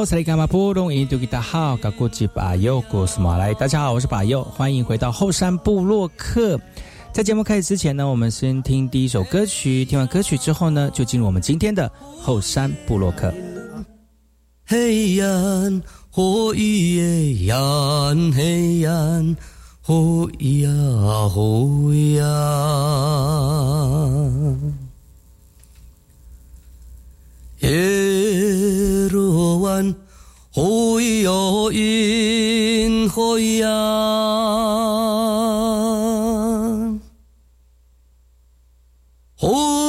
大家好，我是巴尤，欢迎回到后山部落客。在节目开始之前呢，我们先听第一首歌曲，听完歌曲之后呢，就进入我们今天的后山部落客。黑暗，火焰，暗黑暗，火焰，火焰。耶罗湾，会有因会呀，会呀，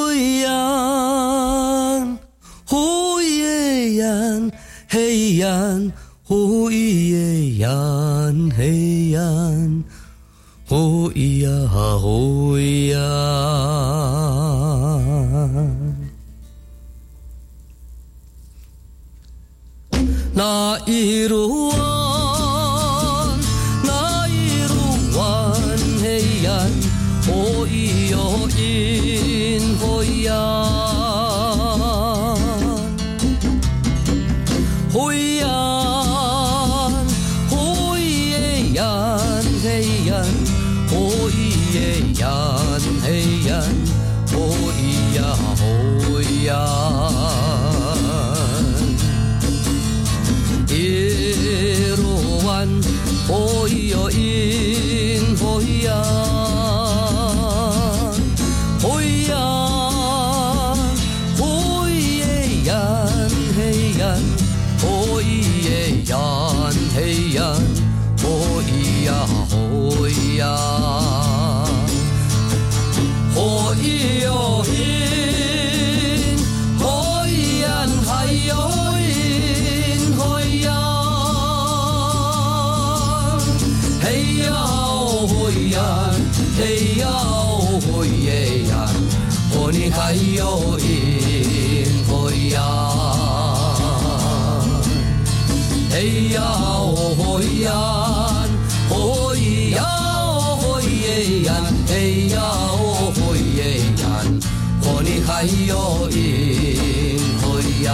呀哦耶呀，嘿呀哦耶呀，哦你还有音嘿呀，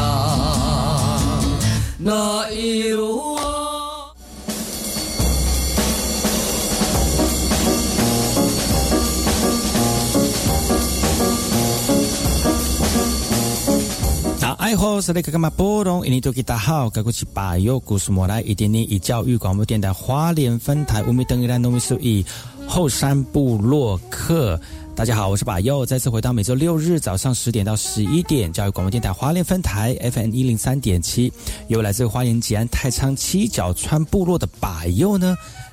那一路。好是那个嘛波动？印尼多吉大好，该过去把右故事莫来一点点以教育广播电台花莲分台乌米登伊兰农民数以后山部落客。大家好，我是把右，再次回到每周六日早上十点到十一点教育广播电台花莲分台 FM 一零三点七，由来自花莲吉安太仓七角川部落的把右呢。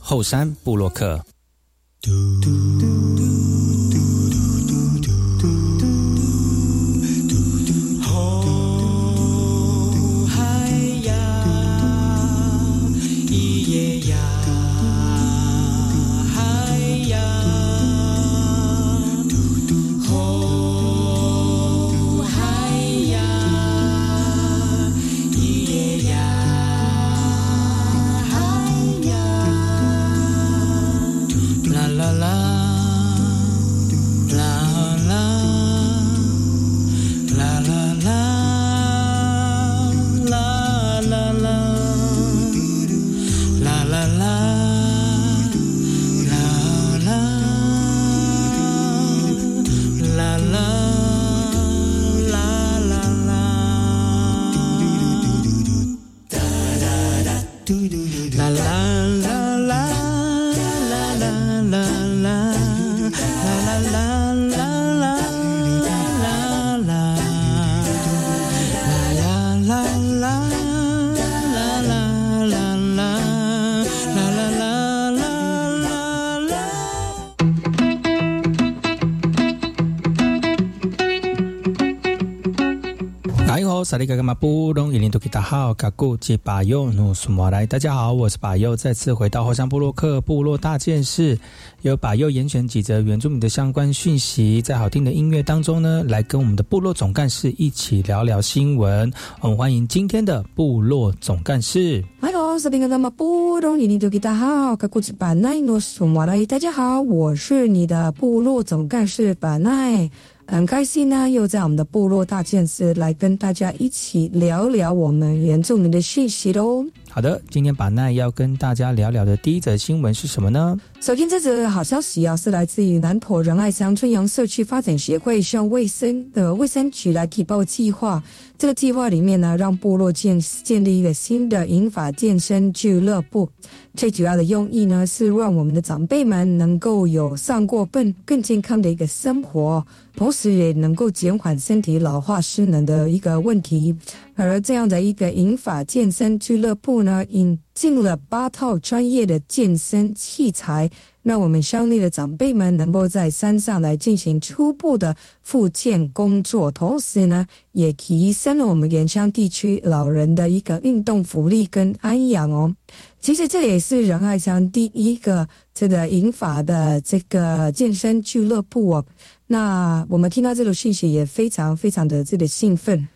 后山布洛克。好，萨利嘎嘎马布隆伊林多吉达好，卡古吉巴尤努苏马来，大家好，我是巴尤，再次回到后山部落克部落大件事，由巴尤严选几则原住民的相关讯息，在好听的音乐当中呢，来跟我们的部落总干事一起聊聊新闻。我们欢迎今天的部落总干事。Hello，萨利嘎嘎马布隆伊林多吉达好，卡古吉巴奈努苏马来，大家好，我是你的部落总干事巴奈。很开心呢，又在我们的部落大建设来跟大家一起聊聊我们原住民的信息喽。好的，今天把奈要跟大家聊聊的第一则新闻是什么呢？首先，这则好消息啊，是来自于南投仁爱乡春阳社区发展协会向卫生的卫生局来提报计划。这个计划里面呢，让部落建建立一个新的银法健身俱乐部。最主要的用意呢，是让我们的长辈们能够有上过更更健康的一个生活，同时也能够减缓身体老化失能的一个问题。而这样的一个银法健身俱乐部呢，引进了八套专业的健身器材。让我们乡里的长辈们能够在山上来进行初步的复健工作，同时呢，也提升了我们原乡地区老人的一个运动福利跟安养哦。其实这也是仁爱乡第一个这个银发的这个健身俱乐部哦。那我们听到这个信息也非常非常的这个兴奋，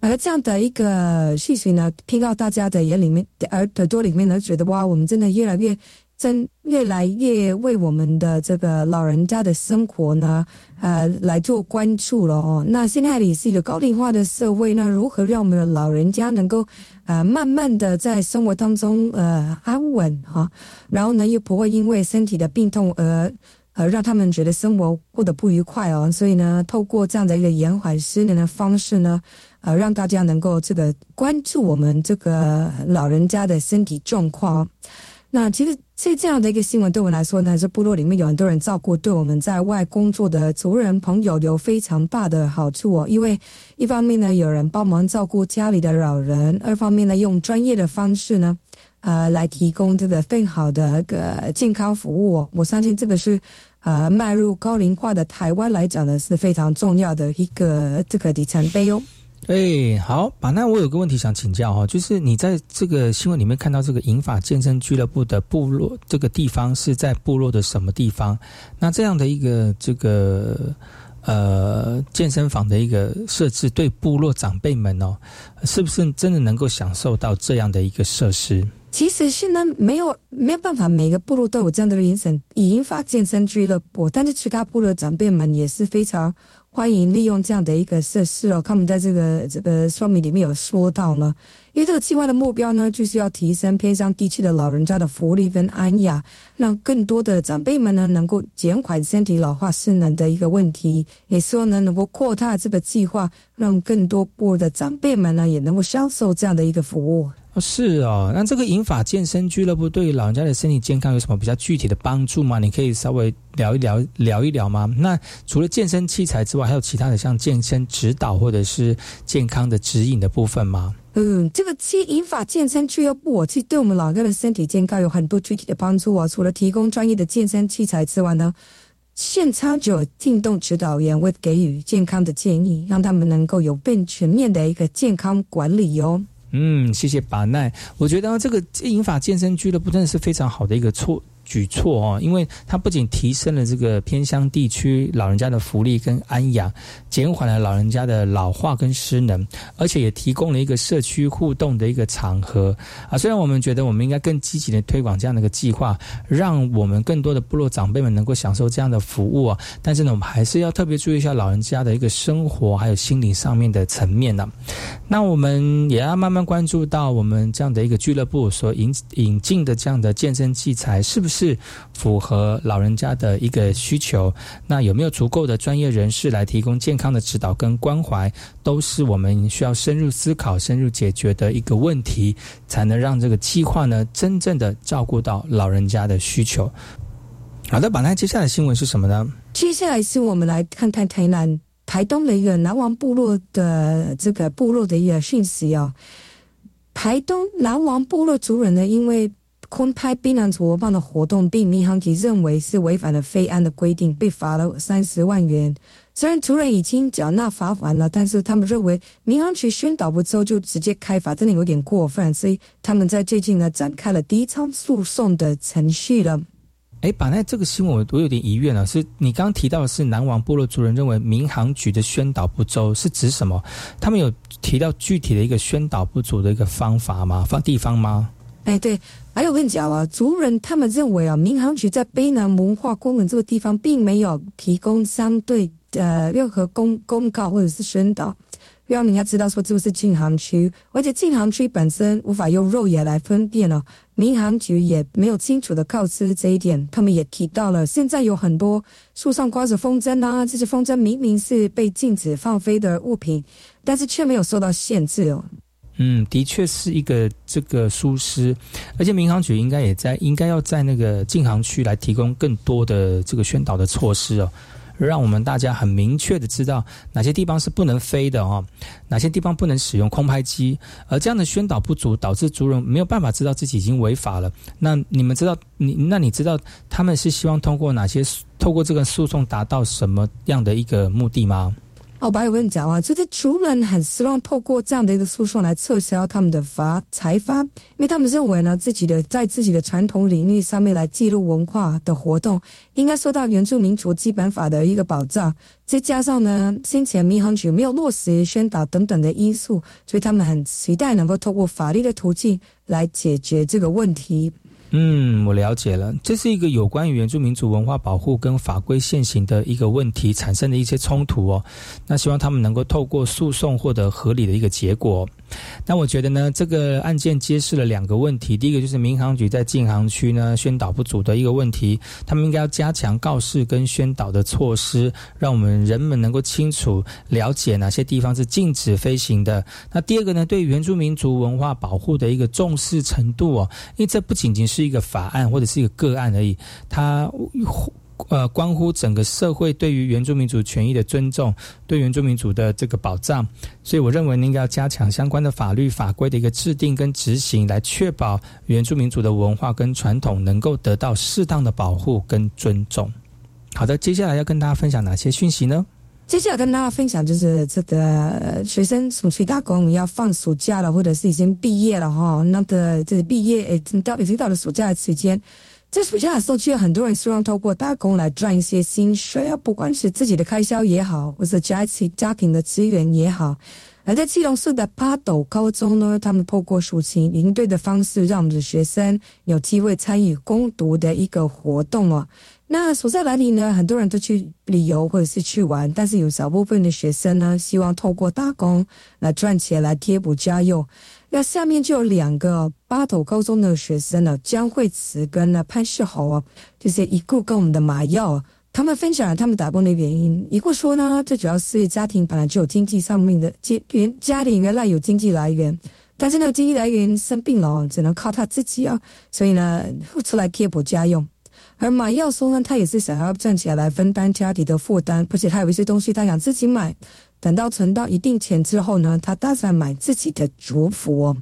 而这样的一个事情呢，听到大家的眼里面耳耳朵里面呢，觉得哇，我们真的越来越。真越来越为我们的这个老人家的生活呢，呃，来做关注了哦。那现在也是一个高龄化的社会，那如何让我们的老人家能够呃慢慢的在生活当中呃安稳哈，然后呢又不会因为身体的病痛而呃让他们觉得生活过得不愉快哦。所以呢，透过这样的一个延缓失能的方式呢，呃，让大家能够这个关注我们这个老人家的身体状况。那其实这这样的一个新闻对我来说呢，是部落里面有很多人照顾，对我们在外工作的族人朋友有非常大的好处哦。因为一方面呢，有人帮忙照顾家里的老人；二方面呢，用专业的方式呢，呃，来提供这个更好的个健康服务。我相信这个是呃迈入高龄化的台湾来讲呢，是非常重要的一个这个里程碑哦。哎，好，把那我有个问题想请教哈，就是你在这个新闻里面看到这个银法健身俱乐部的部落这个地方是在部落的什么地方？那这样的一个这个呃健身房的一个设置，对部落长辈们哦，是不是真的能够享受到这样的一个设施？其实现在没有没有办法，每个部落都有这样的银生银发健身俱乐部，但是其他部落长辈们也是非常。欢迎利用这样的一个设施哦，他们在这个这个说明里面有说到呢，因为这个计划的目标呢，就是要提升偏乡地区的老人家的福利跟安雅，让更多的长辈们呢能够减缓身体老化失能的一个问题，也说呢能够扩大这个计划，让更多部的长辈们呢也能够享受这样的一个服务。哦，是哦，那这个银法健身俱乐部对于老人家的身体健康有什么比较具体的帮助吗？你可以稍微聊一聊，聊一聊吗？那除了健身器材之外，还有其他的像健身指导或者是健康的指引的部分吗？嗯，这个健银法健身俱乐部，其实对我们老人家的身体健康有很多具体的帮助啊。除了提供专业的健身器材之外呢，现场就有运动指导员会给予健康的建议，让他们能够有更全面的一个健康管理哦。嗯，谢谢巴奈。我觉得这个银法健身俱乐部真的是非常好的一个措。举措哦，因为它不仅提升了这个偏乡地区老人家的福利跟安养，减缓了老人家的老化跟失能，而且也提供了一个社区互动的一个场合啊。虽然我们觉得我们应该更积极的推广这样的一个计划，让我们更多的部落长辈们能够享受这样的服务啊，但是呢，我们还是要特别注意一下老人家的一个生活还有心理上面的层面呢。那我们也要慢慢关注到我们这样的一个俱乐部所引引进的这样的健身器材是不是。是符合老人家的一个需求，那有没有足够的专业人士来提供健康的指导跟关怀，都是我们需要深入思考、深入解决的一个问题，才能让这个计划呢真正的照顾到老人家的需求。好的，那接下来新闻是什么呢？接下来是我们来看看台南、台东的一个南王部落的这个部落的一个讯息哦。台东南王部落族人呢，因为空拍槟榔族帮的活动，被民航局认为是违反了非安的规定，被罚了三十万元。虽然族人已经缴纳罚款了，但是他们认为民航局宣导不周就直接开罚，真的有点过分，所以他们在最近呢展开了第一场诉讼的程序了。哎，把那这个新闻我我有点疑怨了，是你刚刚提到的是南王部落族人认为民航局的宣导不周，是指什么？他们有提到具体的一个宣导不足的一个方法吗？方地方吗？哎，对，还有跟你讲啊，族人他们认为啊，民航局在卑南文化公园这个地方并没有提供相对。呃，任何公公告或者是宣导，让人家知道说这个是禁航区，而且禁航区本身无法用肉眼来分辨哦。民航局也没有清楚的告知这一点，他们也提到了，现在有很多树上挂着风筝啊，这些风筝明明是被禁止放飞的物品，但是却没有受到限制哦。嗯，的确是一个这个疏失，而且民航局应该也在应该要在那个禁航区来提供更多的这个宣导的措施哦。让我们大家很明确的知道哪些地方是不能飞的哦，哪些地方不能使用空拍机，而这样的宣导不足，导致族人没有办法知道自己已经违法了。那你们知道，你那你知道他们是希望通过哪些，透过这个诉讼达到什么样的一个目的吗？我白有问讲啊，就是族人很希望透过这样的一个诉讼来撤销他们的罚财罚，因为他们认为呢，自己的在自己的传统领域上面来记录文化的活动，应该受到原住民族基本法的一个保障。再加上呢，先前民航局没有落实宣导等等的因素，所以他们很期待能够透过法律的途径来解决这个问题。嗯，我了解了，这是一个有关于原住民族文化保护跟法规现行的一个问题产生的一些冲突哦。那希望他们能够透过诉讼获得合理的一个结果。那我觉得呢，这个案件揭示了两个问题。第一个就是民航局在禁航区呢宣导不足的一个问题，他们应该要加强告示跟宣导的措施，让我们人们能够清楚了解哪些地方是禁止飞行的。那第二个呢，对原住民族文化保护的一个重视程度哦，因为这不仅仅是一个法案或者是一个个案而已，它。呃，关乎整个社会对于原住民族权益的尊重，对原住民族的这个保障，所以我认为应该要加强相关的法律法规的一个制定跟执行，来确保原住民族的文化跟传统能够得到适当的保护跟尊重。好的，接下来要跟大家分享哪些讯息呢？接下来跟大家分享就是这个学生暑期打工要放暑假了，或者是已经毕业了哈，那个这毕业已经，到已经到了暑假的时间。在暑假的时候，其实很多人希望透过打工来赚一些薪水啊，不管是自己的开销也好，或者家庭家庭的资源也好。而在基隆市的八斗高中呢，他们透过暑期营队的方式，让我们的学生有机会参与攻读的一个活动哦。那所在哪里呢？很多人都去旅游或者是去玩，但是有少部分的学生呢，希望透过打工来赚钱来贴补家用。那下面就有两个八斗高中的学生呢，江惠慈跟呢潘世豪啊，就是一个跟我们的马耀，他们分享了他们打工的原因。一个说呢，这主要是家庭本来就有经济上面的，原家庭原来有经济来源，但是呢经济来源生病了，只能靠他自己啊，所以呢付，出来贴补家用。而马耀松呢，他也是想要赚钱来分担家里的负担，而且他有一些东西他想自己买。等到存到一定钱之后呢，他打算买自己的族服。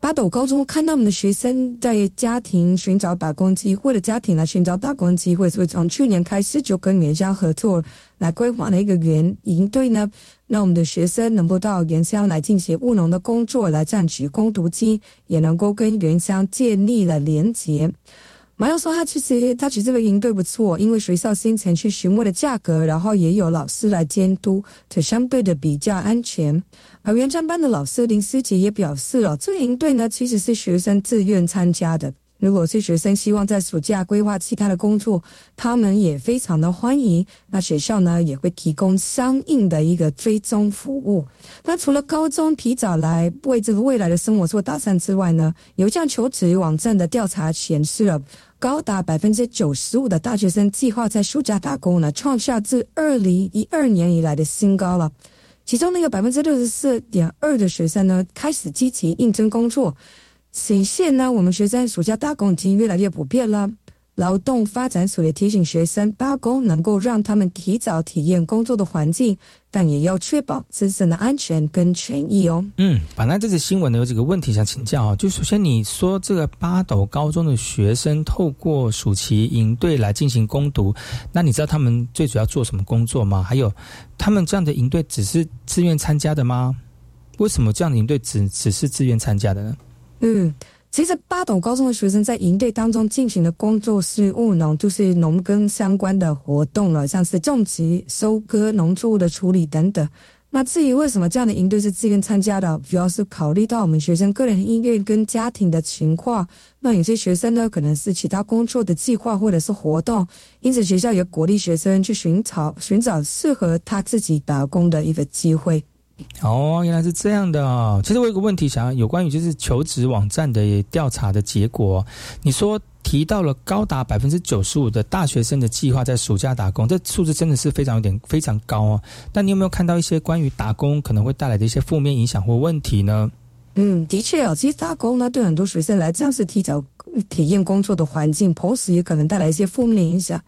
八斗高中看到我们的学生在家庭寻找打工机会的家庭来寻找打工机会，所以从去年开始就跟原乡合作来规划了一个原营队呢，让我们的学生能够到原乡来进行务农的工作，来赚取工读金，也能够跟原乡建立了连结。马耀说：“他其实他其实这个营队不错，因为学校先前去询问的价格，然后也有老师来监督，就相对的比较安全。而原班班的老师林思杰也表示了，这个营队呢其实是学生自愿参加的。如果是学生希望在暑假规划其他的工作，他们也非常的欢迎。那学校呢也会提供相应的一个追踪服务。那除了高中提早来为这个未来的生活做打算之外呢，有一项求职网站的调查显示了。”高达百分之九十五的大学生计划在暑假打工呢，创下自二零一二年以来的新高了。其中呢，有百分之六十四点二的学生呢，开始积极应征工作，显现呢，我们学生暑假打工已经越来越普遍了。劳动发展署也提醒学生，打工能够让他们提早体验工作的环境，但也要确保自身的安全跟权益哦。嗯，本来这次新闻呢有几个问题想请教啊，就首先你说这个八斗高中的学生透过暑期营队来进行攻读，那你知道他们最主要做什么工作吗？还有，他们这样的营队只是自愿参加的吗？为什么这样的营队只只是自愿参加的呢？嗯。其实八斗高中的学生在营队当中进行的工作是务农，就是农耕相关的活动了，像是种植、收割、农作物的处理等等。那至于为什么这样的营队是自愿参加的，主要是考虑到我们学生个人意愿跟家庭的情况。那有些学生呢，可能是其他工作的计划或者是活动，因此学校也鼓励学生去寻找寻找适合他自己打工的一个机会。哦，原来是这样的啊！其实我有个问题想要有关于就是求职网站的调查的结果，你说提到了高达百分之九十五的大学生的计划在暑假打工，这数字真的是非常有点非常高哦。但你有没有看到一些关于打工可能会带来的一些负面影响或问题呢？嗯，的确哦，其实打工呢对很多学生来讲是提早体验工作的环境，同时也可能带来一些负面影响。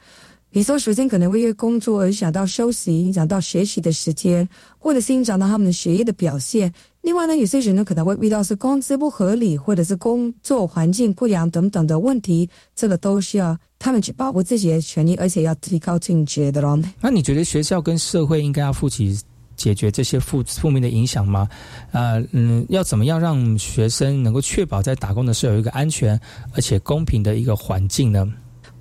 比如说，学生可能会因为工作而影响到休息，影响到学习的时间，或者是影响到他们的学业的表现。另外呢，有些人呢可能会遇到是工资不合理，或者是工作环境不良等等的问题，这个都需要他们去保护自己的权利，而且要提高警觉的咯。那你觉得学校跟社会应该要负起解决这些负负面的影响吗？呃，嗯，要怎么样让学生能够确保在打工的时候有一个安全而且公平的一个环境呢？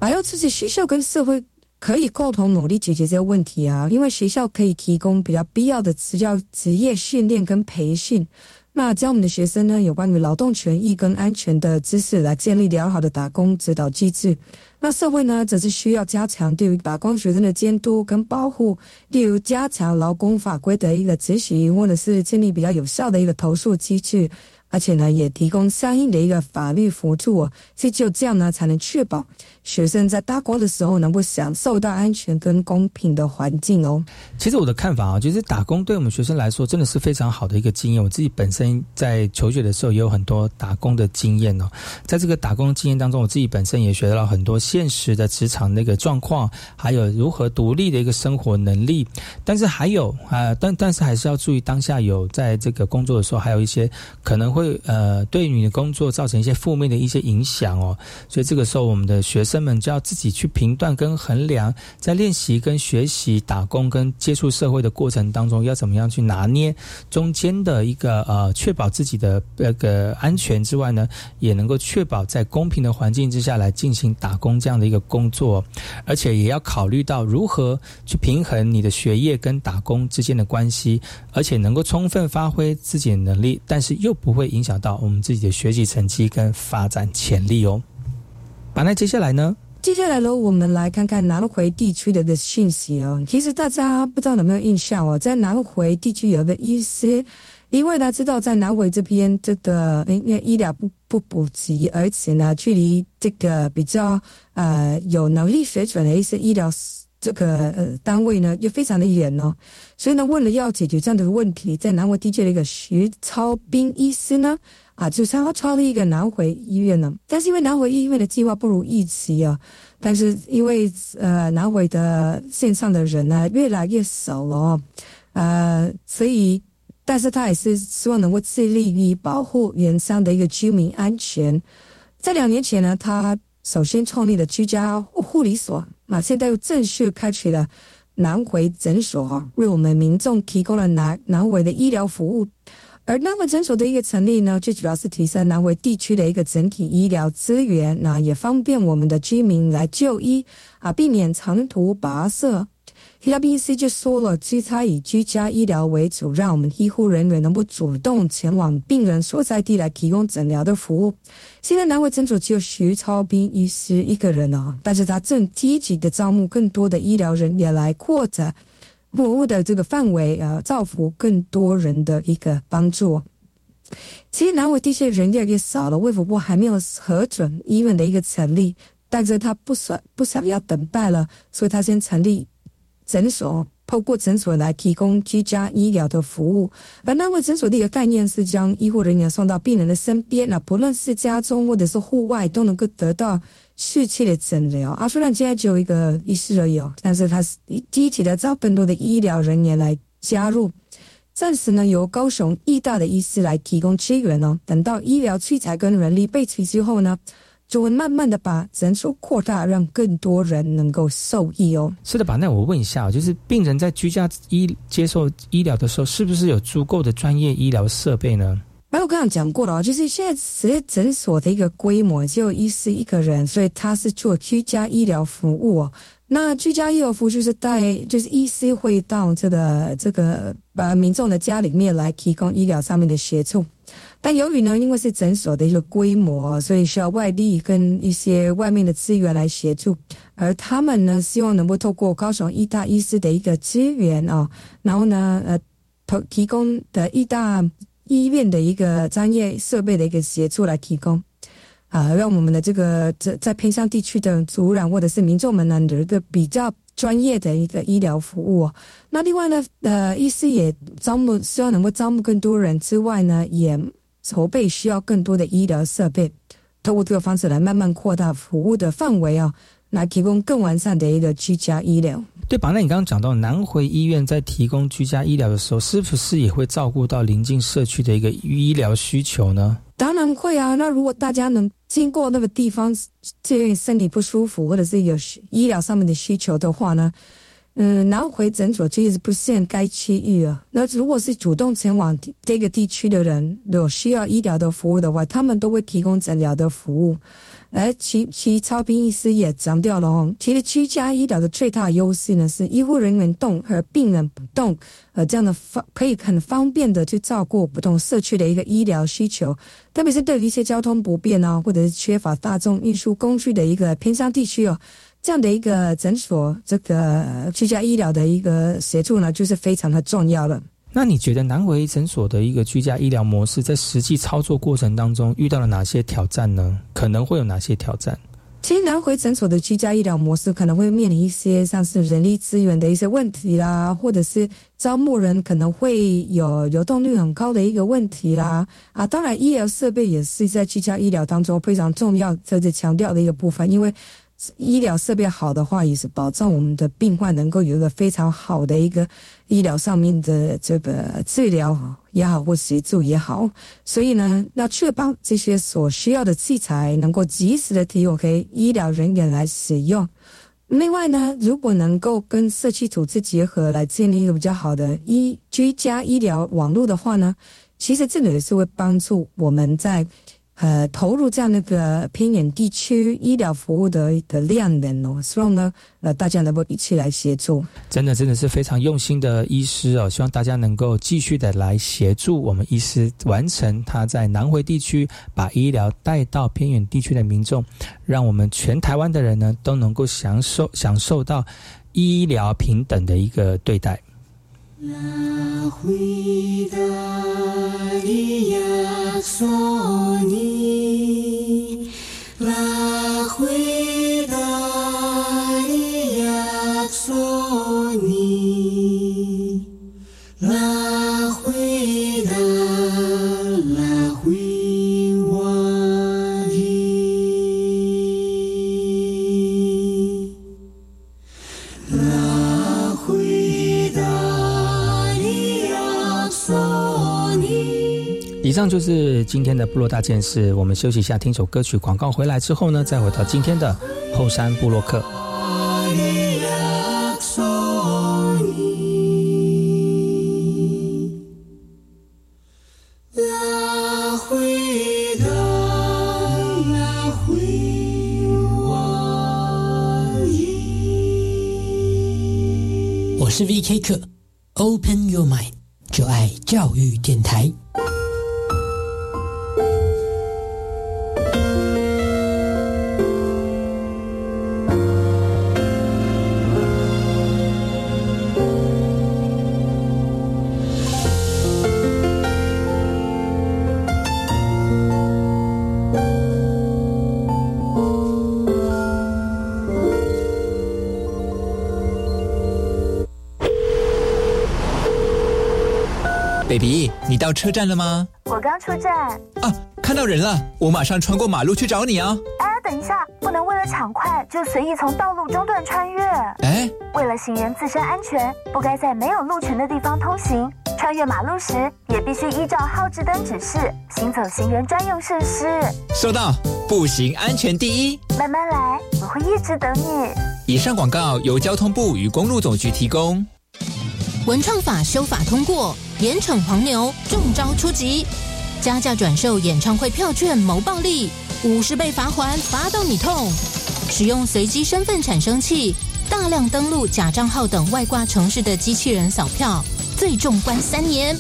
还要自己学校跟社会。可以共同努力解决这个问题啊！因为学校可以提供比较必要的职教职业训练跟培训，那教我们的学生呢有关于劳动权益跟安全的知识，来建立良好的打工指导机制。那社会呢则是需要加强对于打工学生的监督跟保护，例如加强劳工法规的一个执行，或者是建立比较有效的一个投诉机制。而且呢，也提供相应的一个法律辅助，所以只有这样呢，才能确保学生在打工的时候能够享受到安全跟公平的环境哦。其实我的看法啊，就是打工对我们学生来说真的是非常好的一个经验。我自己本身在求学的时候也有很多打工的经验哦。在这个打工经验当中，我自己本身也学到了很多现实的职场那个状况，还有如何独立的一个生活能力。但是还有啊，但但是还是要注意当下有在这个工作的时候，还有一些可能会。呃，对你的工作造成一些负面的一些影响哦，所以这个时候我们的学生生们就要自己去评断跟衡量，在练习跟学习、打工跟接触社会的过程当中，要怎么样去拿捏中间的一个呃，确保自己的那个安全之外呢，也能够确保在公平的环境之下来进行打工这样的一个工作，而且也要考虑到如何去平衡你的学业跟打工之间的关系，而且能够充分发挥自己的能力，但是又不会。影响到我们自己的学习成绩跟发展潜力哦。那接下来呢？接下来呢，我们来看看南回地区的的信息哦。其实大家不知道有没有印象哦，在南回地区有的一些，因为他知道在南回这边这个因为医疗不不普及，而且呢，距离这个比较呃有能力水准的一些医疗。这个呃单位呢又非常的远哦，所以呢，为了要解决这样的问题，在南回地区的一个徐超斌医师呢，啊，就想要创立一个南回医院呢。但是因为南回医院的计划不如预期啊，但是因为呃南回的线上的人呢越来越少了，哦呃，所以，但是他也是希望能够致力于保护原乡的一个居民安全。在两年前呢，他首先创立了居家护理所。那现在又正式开启了南回诊所，为我们民众提供了南南回的医疗服务。而南回诊所的一个成立呢，最主要是提升南回地区的一个整体医疗资源，那也方便我们的居民来就医啊，避免长途跋涉。TWBC 就说了，居他以居家医疗为主，让我们医护人员能够主动前往病人所在地来提供诊疗的服务。现在南回诊所只有徐超斌医师一个人哦，但是他正积极的招募更多的医疗人员来扩展服务的这个范围呃，造福更多人的一个帮助。其实南回地区人越来越少了，卫福部还没有核准医院的一个成立，但是他不想不想要等待了，所以他先成立。诊所透过诊所来提供居家医疗的服务。而那位诊所的一个概念是将医护人员送到病人的身边，那不论是家中或者是户外，都能够得到适切的诊疗。啊，虽然现在只有一个医师而已哦，但是他是积极的招更多的医疗人员来加入。暂时呢，由高雄医大的医师来提供支援哦。等到医疗器材跟人力备齐之后呢？就会慢慢的把诊所扩大，让更多人能够受益哦。是的吧？那我问一下，就是病人在居家医接受医疗的时候，是不是有足够的专业医疗设备呢？哎，我刚刚讲过了哦，就是现在实业诊所的一个规模只有医师一个人，所以他是做居家医疗服务哦。那居家医疗服务就是带，就是医师会到这个这个呃民众的家里面来提供医疗上面的协助。但由于呢，因为是诊所的一个规模，所以需要外力跟一些外面的资源来协助。而他们呢，希望能够透过高雄医大医师的一个资源啊，然后呢，呃，提提供的医大医院的一个专业设备的一个协助来提供，啊，让我们的这个在在偏乡地区的族人或者是民众们呢，有一个比较专业的一个医疗服务。那另外呢，呃，医师也招募，希望能够招募更多人之外呢，也。筹备需要更多的医疗设备，透过这个方式来慢慢扩大服务的范围啊，来提供更完善的一个居家医疗。对吧？那你刚刚讲到南回医院在提供居家医疗的时候，是不是也会照顾到邻近社区的一个医疗需求呢？当然会啊。那如果大家能经过那个地方，这身体不舒服或者是有医疗上面的需求的话呢？嗯，拿回诊所其实不限该区域啊。那如果是主动前往这个地区的人，有需要医疗的服务的话，他们都会提供诊疗的服务。而其其超斌医师也强调了哦，其实居家医疗的最大优势呢是医护人员动和病人不动，呃，这样的方可以很方便的去照顾不同社区的一个医疗需求，特别是对于一些交通不便啊，或者是缺乏大众运输工具的一个偏乡地区哦。这样的一个诊所，这个居家医疗的一个协助呢，就是非常的重要了。那你觉得南回诊所的一个居家医疗模式，在实际操作过程当中遇到了哪些挑战呢？可能会有哪些挑战？其实南回诊所的居家医疗模式可能会面临一些像是人力资源的一些问题啦，或者是招募人可能会有流动率很高的一个问题啦。啊，当然医疗设备也是在居家医疗当中非常重要，这是强调的一个部分，因为。医疗设备好的话，也是保障我们的病患能够有一个非常好的一个医疗上面的这个治疗也好，或协助也好。所以呢，要确保这些所需要的器材能够及时的提供给医疗人员来使用。另外呢，如果能够跟社区组织结合，来建立一个比较好的医居家医疗网络的话呢，其实这个也是会帮助我们在。呃，投入这样的一个偏远地区医疗服务的的量能哦，希望呢，呃，大家能够一起来协助。真的，真的是非常用心的医师哦，希望大家能够继续的来协助我们医师完成他在南回地区把医疗带到偏远地区的民众，让我们全台湾的人呢都能够享受享受到医疗平等的一个对待。啦，回答你呀，索尼。就是今天的部落大件事。我们休息一下，听首歌曲。广告回来之后呢，再回到今天的后山部落客。到车站了吗？我刚出站。啊，看到人了，我马上穿过马路去找你啊！哎，等一下，不能为了抢快就随意从道路中段穿越。哎，为了行人自身安全，不该在没有路权的地方通行。穿越马路时，也必须依照号志灯指示行走行人专用设施。收到，步行安全第一。慢慢来，我会一直等你。以上广告由交通部与公路总局提供。文创法修法通过，严惩黄牛，重招出击。加价转售演唱会票券谋暴利，五十倍罚还，罚到你痛。使用随机身份产生器，大量登录假账号等外挂城市的机器人扫票。最重关三年，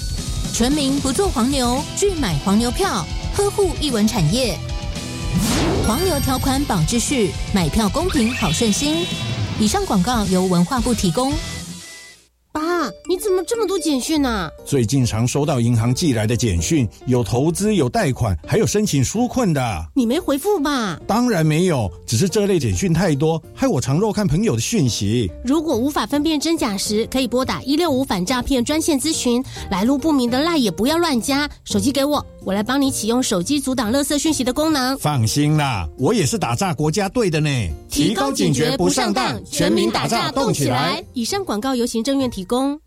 全民不做黄牛，拒买黄牛票，呵护艺文产业。黄牛条款保秩序，买票公平好顺心。以上广告由文化部提供。爸，你怎么这么多简讯呢？最近常收到银行寄来的简讯，有投资、有贷款，还有申请纾困的。你没回复吧？当然没有，只是这类简讯太多，害我常漏看朋友的讯息。如果无法分辨真假时，可以拨打一六五反诈骗专线咨询。来路不明的赖也不要乱加。手机给我，我来帮你启用手机阻挡垃圾讯息的功能。放心啦，我也是打诈国家队的呢。提高警觉，不上当，全民打诈动起来。以上广告由行政院提供。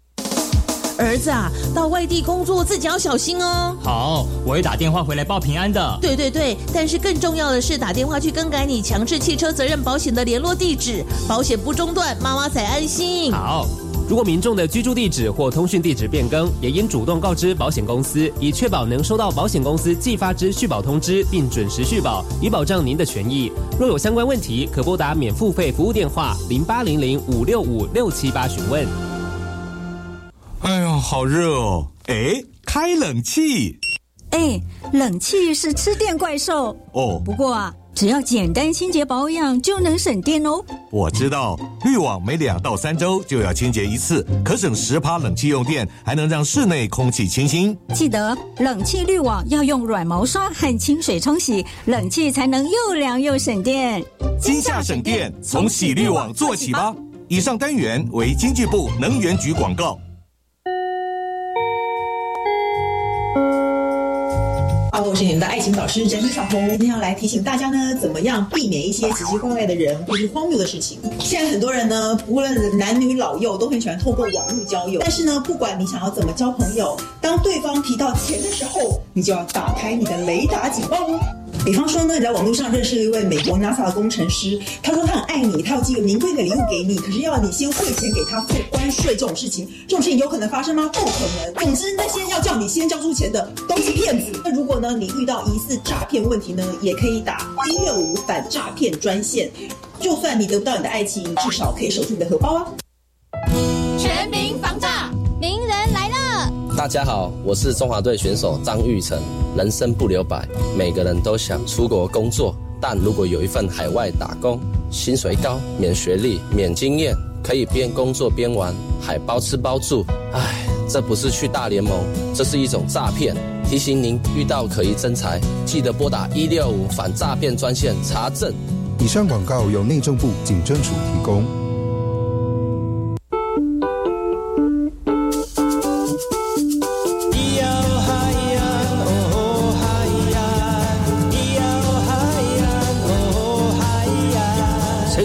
儿子啊，到外地工作自己要小心哦。好，我会打电话回来报平安的。对对对，但是更重要的是打电话去更改你强制汽车责任保险的联络地址，保险不中断，妈妈才安心。好，如果民众的居住地址或通讯地址变更，也应主动告知保险公司，以确保能收到保险公司寄发之续保通知，并准时续保，以保障您的权益。若有相关问题，可拨打免付费服务电话零八零零五六五六七八询问。哎呦，好热哦！哎，开冷气。哎，冷气是吃电怪兽哦。不过啊，只要简单清洁保养就能省电哦。我知道，滤网每两到三周就要清洁一次，可省十趴冷气用电，还能让室内空气清新。记得冷气滤网要用软毛刷和清水冲洗，冷气才能又凉又省电。今夏省电，从洗滤网做起吧。以上单元为经济部能源局广告。我是你们的爱情导师整理小红，今天要来提醒大家呢，怎么样避免一些奇奇怪怪的人或是荒谬的事情。现在很多人呢，无论男女老幼，都很喜欢透过网络交友。但是呢，不管你想要怎么交朋友，当对方提到钱的时候，你就要打开你的雷达警报哦。比方说呢，你在网络上认识了一位美国 NASA 的工程师，他说他很爱你，他要寄个名贵的礼物给你，可是要你先汇钱给他付关税，这种事情，这种事情有可能发生吗？不可能。总之，那些要叫你先交出钱的都是骗子。那如果呢，你遇到疑似诈骗问题呢，也可以打一六五反诈骗专线，就算你得不到你的爱情，至少可以守住你的荷包啊。全民，大家好，我是中华队选手张玉成。人生不留白，每个人都想出国工作，但如果有一份海外打工，薪水高，免学历，免经验，可以边工作边玩，还包吃包住。唉，这不是去大联盟，这是一种诈骗。提醒您遇到可疑真才，记得拨打一六五反诈骗专线查证。以上广告由内政部警政署提供。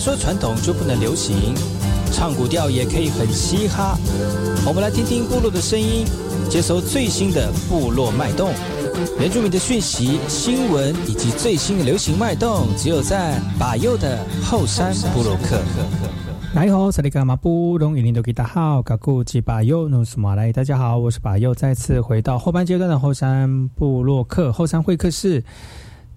说传统就不能流行？唱古调也可以很嘻哈。我们来听听部落的声音，接收最新的部落脉动、原住民的讯息、新闻以及最新的流行脉动，只有在把右的后山部落克。大家好，里马布隆伊林多吉达好，嘎古吉巴右努斯马来，大家好，我是巴右，再次回到后半阶段的后山部落克后山会客室。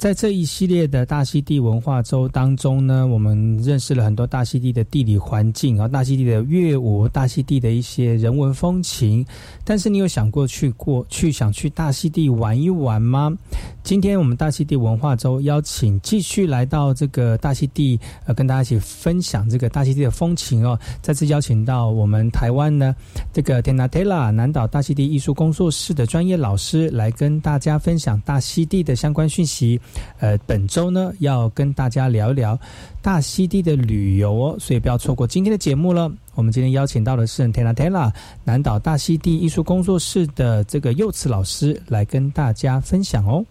在这一系列的大溪地文化周当中呢，我们认识了很多大溪地的地理环境啊，大溪地的乐舞，大溪地的一些人文风情。但是你有想过去过去想去大溪地玩一玩吗？今天我们大溪地文化周邀请继续来到这个大溪地，呃，跟大家一起分享这个大溪地的风情哦。再次邀请到我们台湾呢这个 Tenatela 南岛大溪地艺术工作室的专业老师来跟大家分享大溪地的相关讯息。呃，本周呢要跟大家聊一聊大溪地的旅游哦，所以不要错过今天的节目了。我们今天邀请到的是 Tena Tena 南岛大溪地艺术工作室的这个幼慈老师来跟大家分享哦。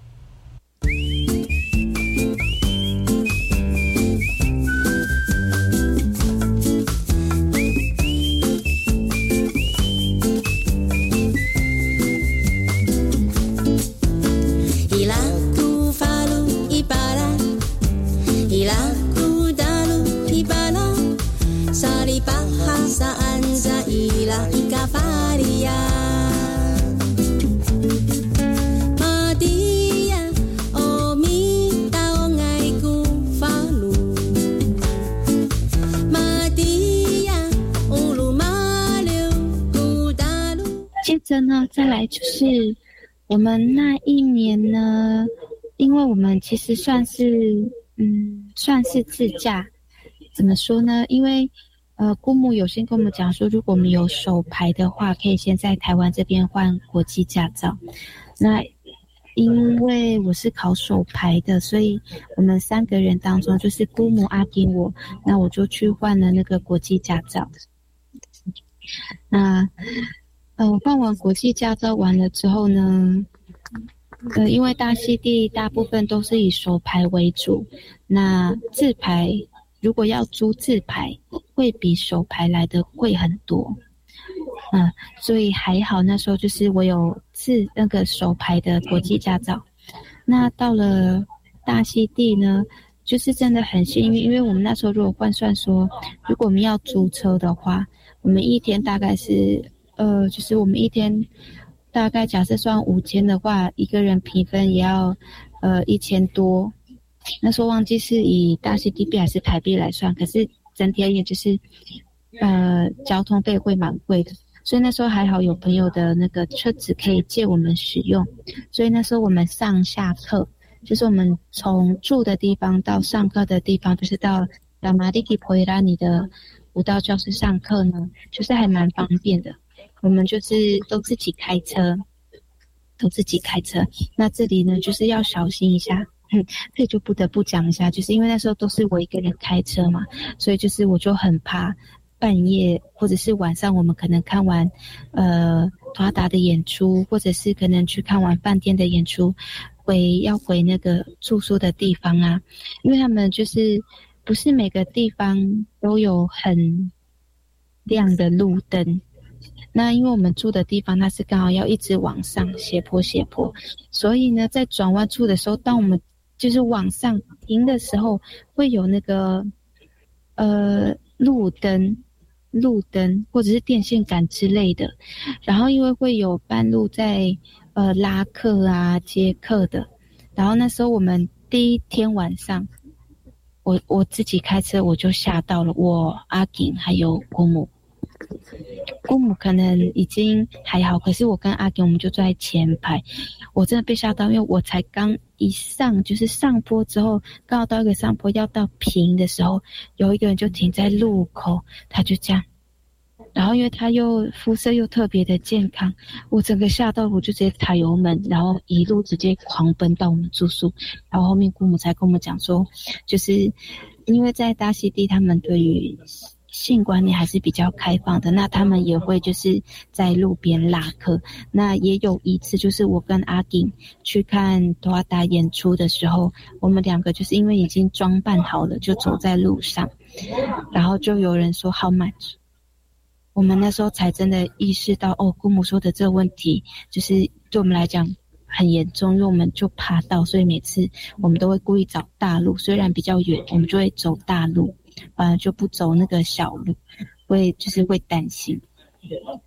萨利巴哈萨安扎伊拉伊嘎巴利亚。接着呢，再来就是我们那一年呢，因为我们其实算是嗯，算是自驾。怎么说呢？因为呃，姑母有先跟我们讲说，如果我们有手牌的话，可以先在台湾这边换国际驾照。那因为我是考手牌的，所以我们三个人当中，就是姑母、阿丁我，那我就去换了那个国际驾照。那。呃，办完国际驾照完了之后呢，呃，因为大溪地大部分都是以手牌为主，那自牌如果要租自牌，会比手牌来的贵很多，嗯，所以还好那时候就是我有自那个手牌的国际驾照，那到了大溪地呢，就是真的很幸运，因为我们那时候如果换算说，如果我们要租车的话，我们一天大概是。呃，就是我们一天大概假设算五千的话，一个人平分也要呃一千多。那时候忘记是以大溪地币还是台币来算，可是整体而言就是呃交通费会蛮贵的。所以那时候还好有朋友的那个车子可以借我们使用，所以那时候我们上下课，就是我们从住的地方到上课的地方，就是到拉马蒂基普伊拉尼的舞蹈教室上课呢，就是还蛮方便的。我们就是都自己开车，都自己开车。那这里呢，就是要小心一下。嗯，这就不得不讲一下，就是因为那时候都是我一个人开车嘛，所以就是我就很怕半夜或者是晚上，我们可能看完呃华达的演出，或者是可能去看完饭店的演出，回要回那个住宿的地方啊，因为他们就是不是每个地方都有很亮的路灯。那因为我们住的地方，它是刚好要一直往上斜坡斜坡，所以呢，在转弯处的时候，当我们就是往上停的时候，会有那个呃路灯、路灯或者是电线杆之类的。然后因为会有半路在呃拉客啊、接客的。然后那时候我们第一天晚上，我我自己开车，我就吓到了，我阿景还有姑母。姑母可能已经还好，可是我跟阿丁我们就坐在前排，我真的被吓到，因为我才刚一上就是上坡之后，刚好到一个上坡要到平的时候，有一个人就停在路口，他就这样，然后因为他又肤色又特别的健康，我整个吓到，我就直接踩油门，然后一路直接狂奔到我们住宿，然后后面姑母才跟我们讲说，就是因为在大溪地，他们对于。性观念还是比较开放的，那他们也会就是在路边拉客。那也有一次，就是我跟阿丁去看多阿达演出的时候，我们两个就是因为已经装扮好了，就走在路上，然后就有人说 How much？我们那时候才真的意识到，哦，姑母说的这个问题，就是对我们来讲很严重，因为我们就怕到，所以每次我们都会故意找大路，虽然比较远，我们就会走大路。反而就不走那个小路，会就是会担心。好，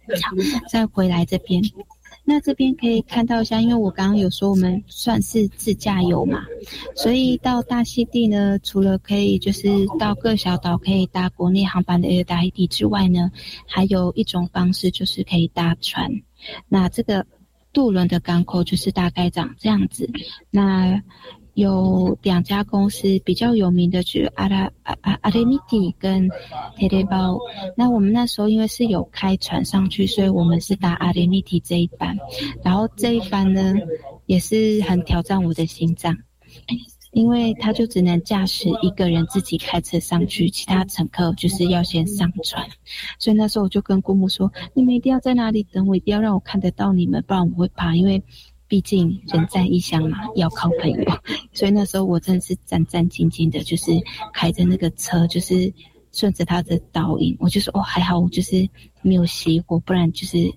再回来这边，那这边可以看到一下，因为我刚刚有说我们算是自驾游嘛，所以到大溪地呢，除了可以就是到各小岛可以搭国内航班的大溪地之外呢，还有一种方式就是可以搭船。那这个渡轮的港口就是大概长这样子。那有两家公司比较有名的，就是阿拉阿阿阿雷米蒂跟铁雷包。那我们那时候因为是有开船上去，所以我们是搭阿雷米蒂这一班。然后这一班呢，也是很挑战我的心脏，因为他就只能驾驶一个人自己开车上去，其他乘客就是要先上船。所以那时候我就跟姑母说：“你们一定要在哪里等我，一定要让我看得到你们，不然我会怕。因为毕竟人在异乡嘛，要靠朋友。所以那时候我真的是战战兢兢的，就是开着那个车，就是顺着他的导引。我就说：哦，还好我就是没有熄火，不然就是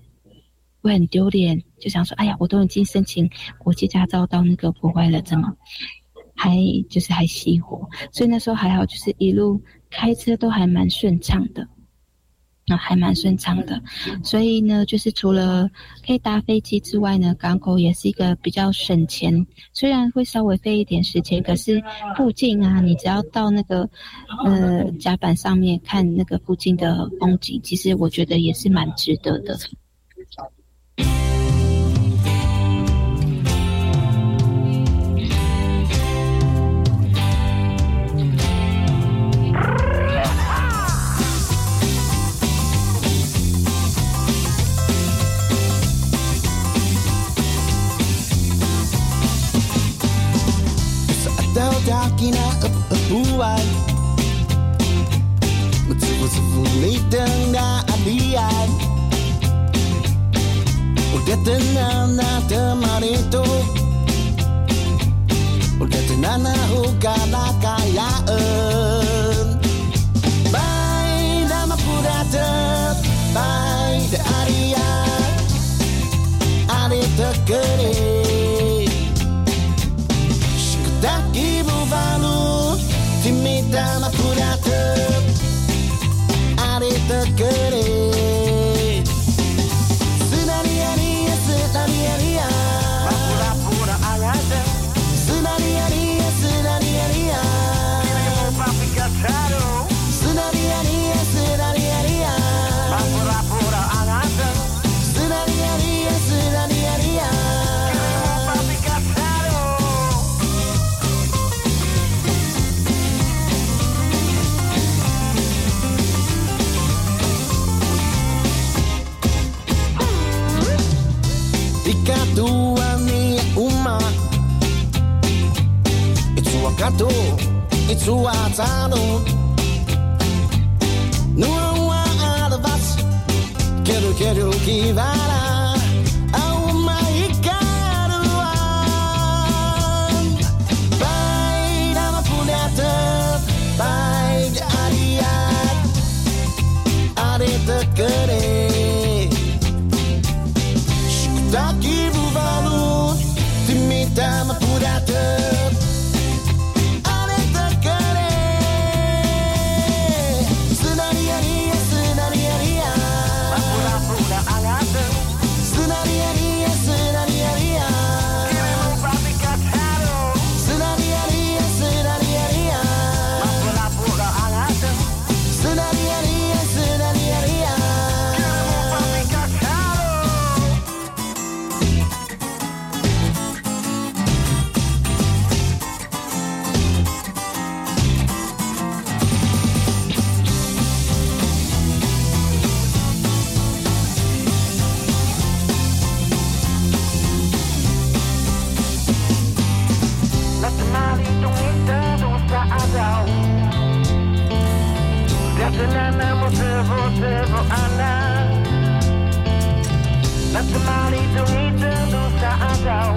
会很丢脸。就想说：哎呀，我都已经申请国际驾照到那个国外了，怎么？”还就是还熄火，所以那时候还好，就是一路开车都还蛮顺畅的，啊，还蛮顺畅的。所以呢，就是除了可以搭飞机之外呢，港口也是一个比较省钱，虽然会稍微费一点时间，可是附近啊，你只要到那个呃甲板上面看那个附近的风景，其实我觉得也是蛮值得的。verleden na alian Udah na teman itu Udah tenang na hukana kayaan Baik nama pura Baik de aria Ari tekeri na querer. ikatuani uma. Itsua it's itsua tano Nua wa alvas, keru keru kivara. czego Anna Zatrzymali tu niczego zadał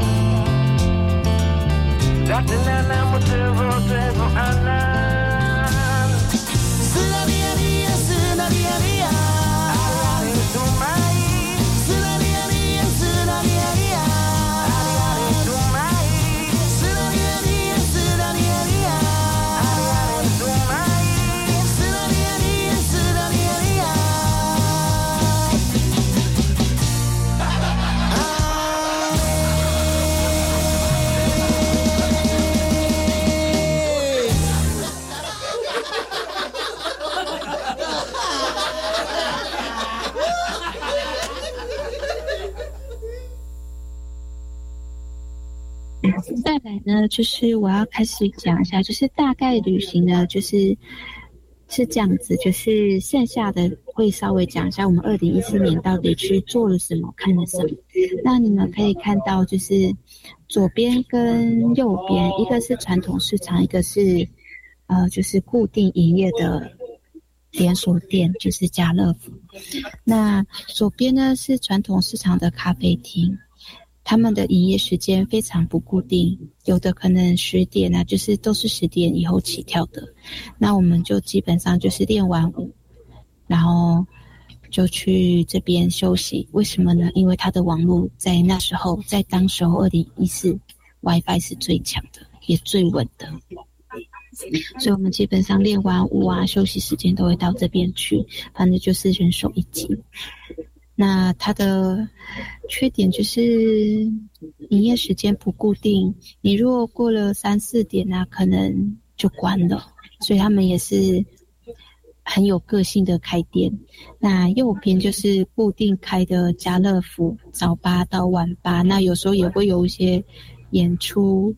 Zaczyna Anna 就是我要开始讲一下，就是大概旅行呢，就是是这样子，就是剩下的会稍微讲一下我们二零一四年到底去做了什么，看了什么。那你们可以看到，就是左边跟右边，一个是传统市场，一个是呃，就是固定营业的连锁店，就是家乐福。那左边呢是传统市场的咖啡厅。他们的营业时间非常不固定，有的可能十点啊，就是都是十点以后起跳的。那我们就基本上就是练完舞，然后就去这边休息。为什么呢？因为他的网络在那时候，在当时候二零一四，WiFi 是最强的，也最稳的。所以我们基本上练完舞啊，休息时间都会到这边去，反正就是人手一机。那它的缺点就是营业时间不固定，你如果过了三四点呢，可能就关了。所以他们也是很有个性的开店。那右边就是固定开的家乐福，早八到晚八。那有时候也会有一些演出，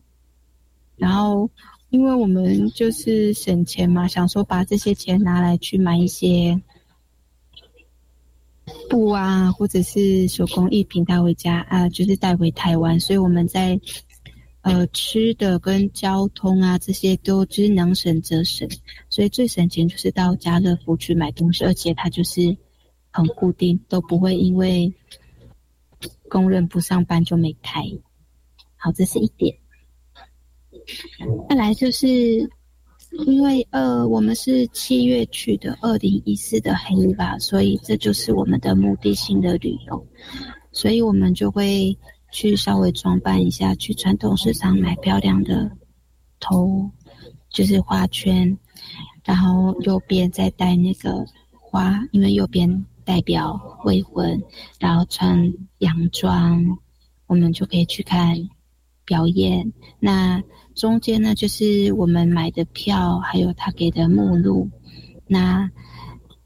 然后因为我们就是省钱嘛，想说把这些钱拿来去买一些。布啊，或者是手工艺品带回家啊，就是带回台湾。所以我们在呃吃的跟交通啊这些都就是能省则省。所以最省钱就是到家乐福去买东西，而且它就是很固定，都不会因为工人不上班就没开。好，这是一点。再来就是。因为呃，我们是七月去的，二零一四的黑吧，所以这就是我们的目的性的旅游，所以我们就会去稍微装扮一下，去传统市场买漂亮的头，就是花圈，然后右边再戴那个花，因为右边代表未婚，然后穿洋装，我们就可以去看表演。那。中间呢，就是我们买的票，还有他给的目录。那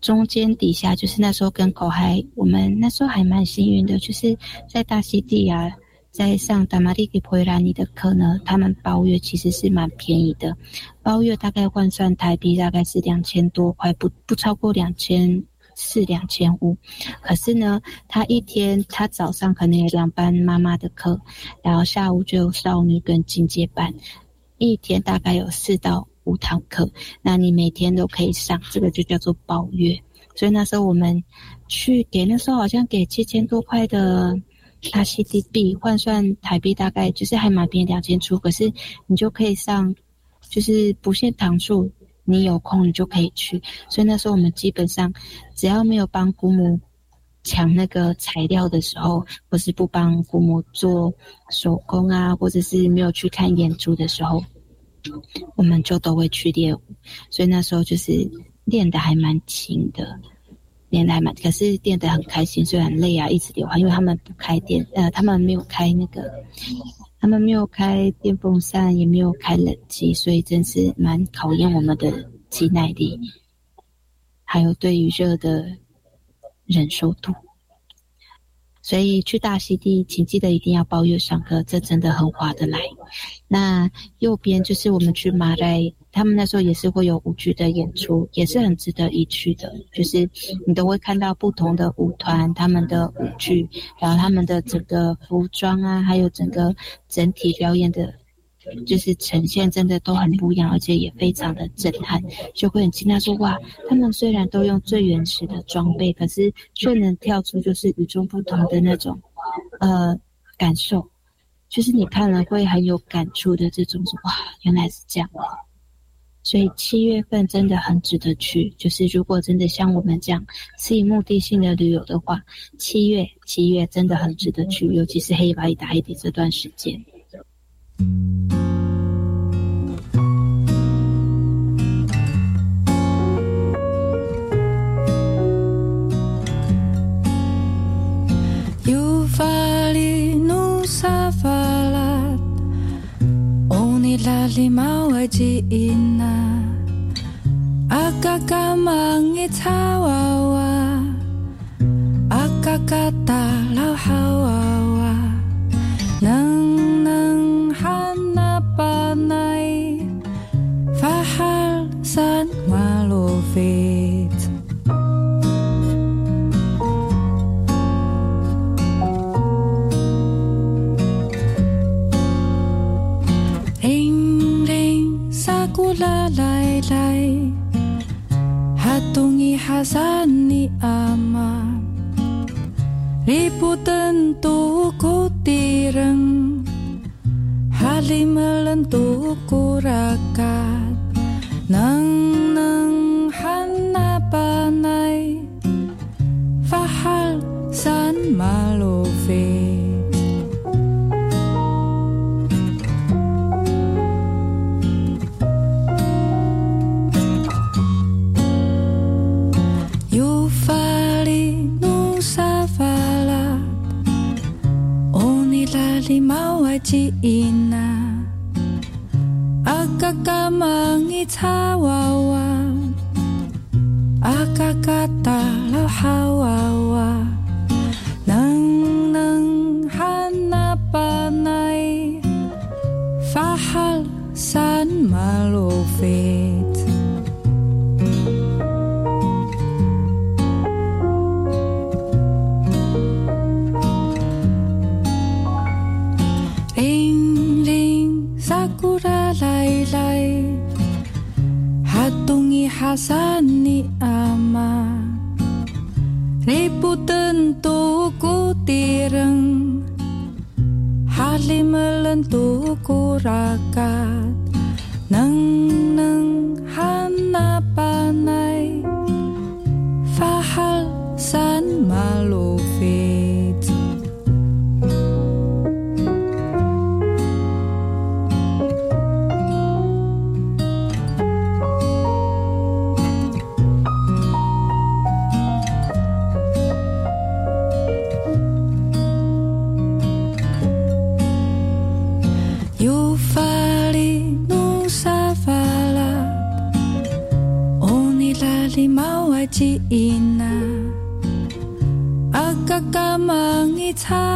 中间底下就是那时候跟狗还，我们那时候还蛮幸运的，就是在大溪地啊，在上达马蒂给普拉尼的课呢，他们包月其实是蛮便宜的，包月大概换算台币大概是两千多块，不不超过两千。是两千五，可是呢，他一天他早上可能有两班妈妈的课，然后下午就有少女跟进阶班，一天大概有四到五堂课，那你每天都可以上，这个就叫做包月。所以那时候我们去给那时候好像给七千多块的拉 C D B 换算台币大概就是还蛮便宜两千出，可是你就可以上，就是不限堂数。你有空你就可以去，所以那时候我们基本上只要没有帮姑母抢那个材料的时候，或是不帮姑母做手工啊，或者是没有去看演出的时候，我们就都会去练舞。所以那时候就是练的还蛮勤的，练的还蛮，可是练的很开心，虽然累啊，一直流汗，因为他们不开店，呃，他们没有开那个。他们没有开电风扇，也没有开冷气，所以真是蛮考验我们的肌耐力，还有对于热的忍受度。所以去大溪地，请记得一定要包月上课，这真的很划得来。那右边就是我们去马来，他们那时候也是会有舞剧的演出，也是很值得一去的。就是你都会看到不同的舞团，他们的舞剧，然后他们的整个服装啊，还有整个整体表演的。就是呈现真的都很不一样，而且也非常的震撼，就会很惊讶说哇，他们虽然都用最原始的装备，可是却能跳出就是与众不同的那种呃感受，就是你看了会很有感触的这种哇，原来是这样，所以七月份真的很值得去，就是如果真的像我们这样是以目的性的旅游的话，七月七月真的很值得去，尤其是黑白打黑的这段时间。Tawawa Akakata malofet Ring ring sakura lai lai. Hatungi hasani ama. Ribu tentu kutireng. Hali melentu kurakat 참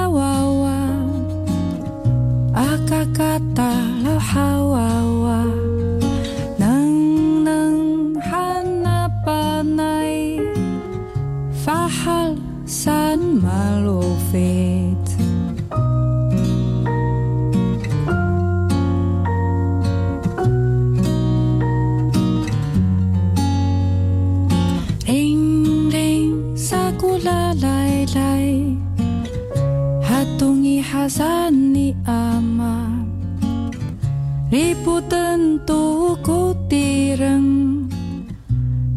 Ribu tentu kutireng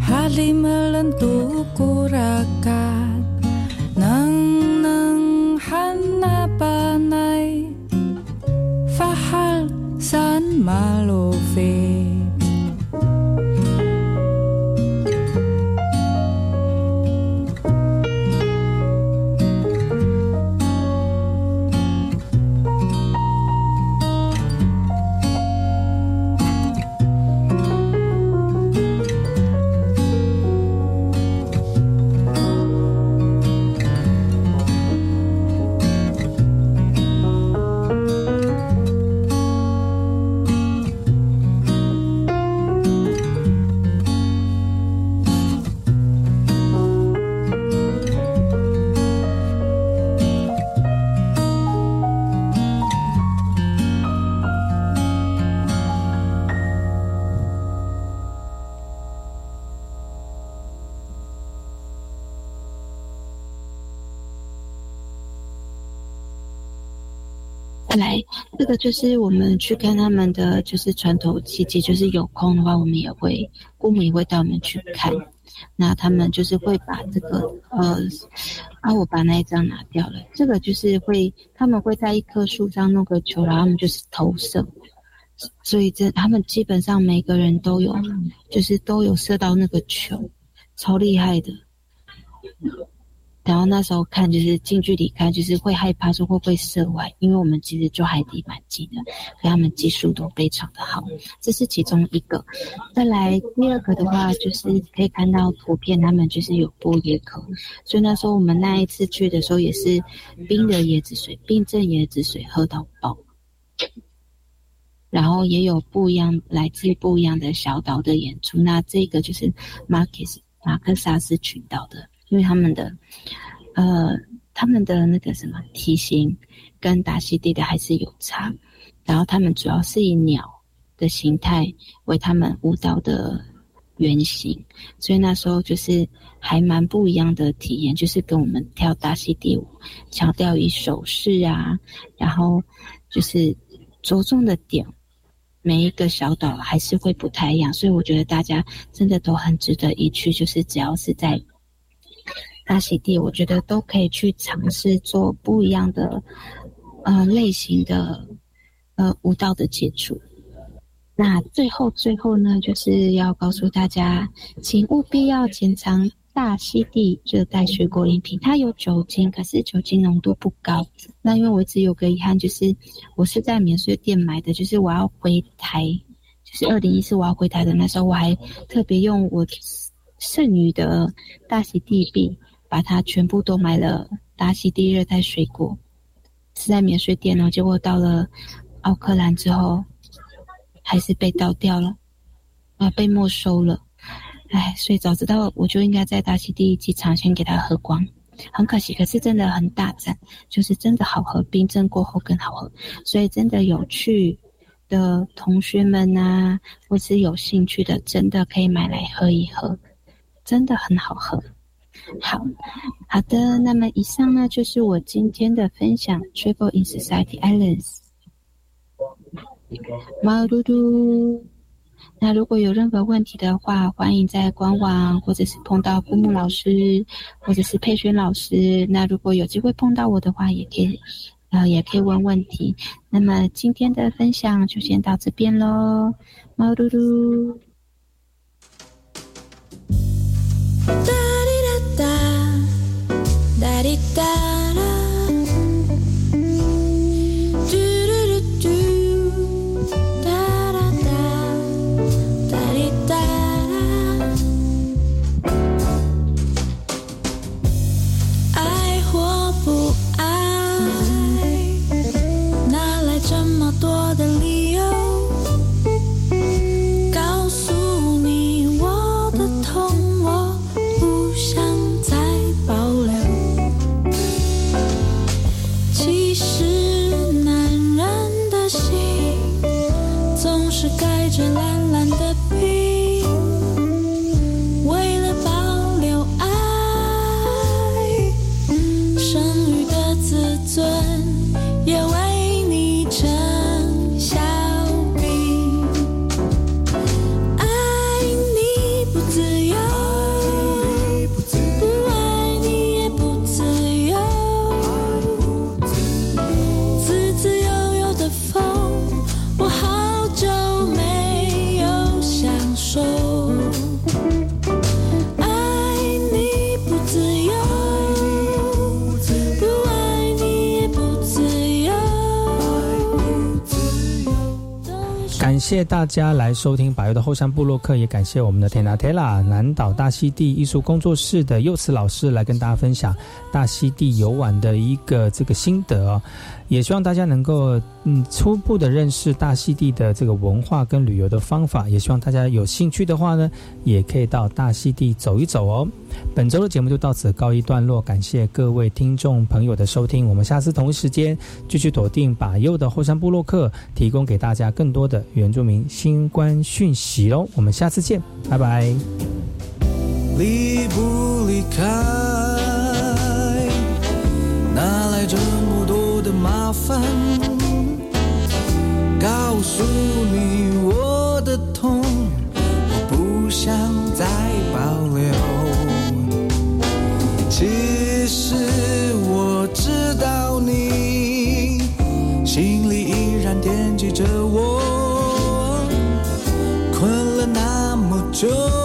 Hali melentu kurakat Nang nang hana panai Fahal san malofet 就是我们去看他们的就是传统奇迹，就是有空的话，我们也会姑母也会带我们去看。那他们就是会把这个呃啊，我把那一张拿掉了。这个就是会，他们会在一棵树上弄个球，然后他们就是投射。所以这他们基本上每个人都有，就是都有射到那个球，超厉害的。然后那时候看就是近距离看，就是会害怕说会不会射歪，因为我们其实就海底蛮近的，所以他们技术都非常的好，这是其中一个。再来第二个的话，就是可以看到图片，他们就是有波椰壳，所以那时候我们那一次去的时候也是冰的椰子水，冰镇椰子水喝到爆。然后也有不一样来自不一样的小岛的演出，那这个就是马克斯马克萨斯群岛的。因为他们的，呃，他们的那个什么体型跟达西地的还是有差，然后他们主要是以鸟的形态为他们舞蹈的原型，所以那时候就是还蛮不一样的体验，就是跟我们跳大溪地舞，强调以手势啊，然后就是着重的点，每一个小岛还是会不太一样，所以我觉得大家真的都很值得一去，就是只要是在大溪地，我觉得都可以去尝试做不一样的呃类型的呃舞蹈的接触。那最后最后呢，就是要告诉大家，请务必要检尝大溪地热带水果饮品，它有酒精，可是酒精浓度不高。那因为我一直有个遗憾，就是我是在免税店买的，就是我要回台，就是二零一四我要回台的那时候，我还特别用我剩余的大溪地币，把它全部都买了大溪地热带水果，是在免税店哦。结果到了奥克兰之后。还是被倒掉了，啊，被没收了，哎，所以早知道我就应该在大溪第一机场先给他喝光，很可惜，可是真的很大赞，就是真的好喝，冰镇过后更好喝，所以真的有趣的同学们呐，或是有兴趣的，真的可以买来喝一喝，真的很好喝。好好的，那么以上呢就是我今天的分享，Travel in Society Islands。猫嘟嘟，那如果有任何问题的话，欢迎在官网，或者是碰到父木老师，或者是佩轩老师。那如果有机会碰到我的话，也可以，呃，也可以问问题。那么今天的分享就先到这边喽，猫嘟嘟。let. 谢谢大家来收听百优的后山部落客，也感谢我们的 Tena Tela 南岛大溪地艺术工作室的幼慈老师来跟大家分享大溪地游玩的一个这个心得哦。也希望大家能够嗯初步的认识大溪地的这个文化跟旅游的方法，也希望大家有兴趣的话呢，也可以到大溪地走一走哦。本周的节目就到此告一段落，感谢各位听众朋友的收听，我们下次同一时间继续锁定把右的后山部落客，提供给大家更多的原住民新冠讯息喽。我们下次见，拜拜。离不离开？哪来这么多？的麻烦，告诉你我的痛，我不想再保留。其实我知道你心里依然惦记着我困了那么久。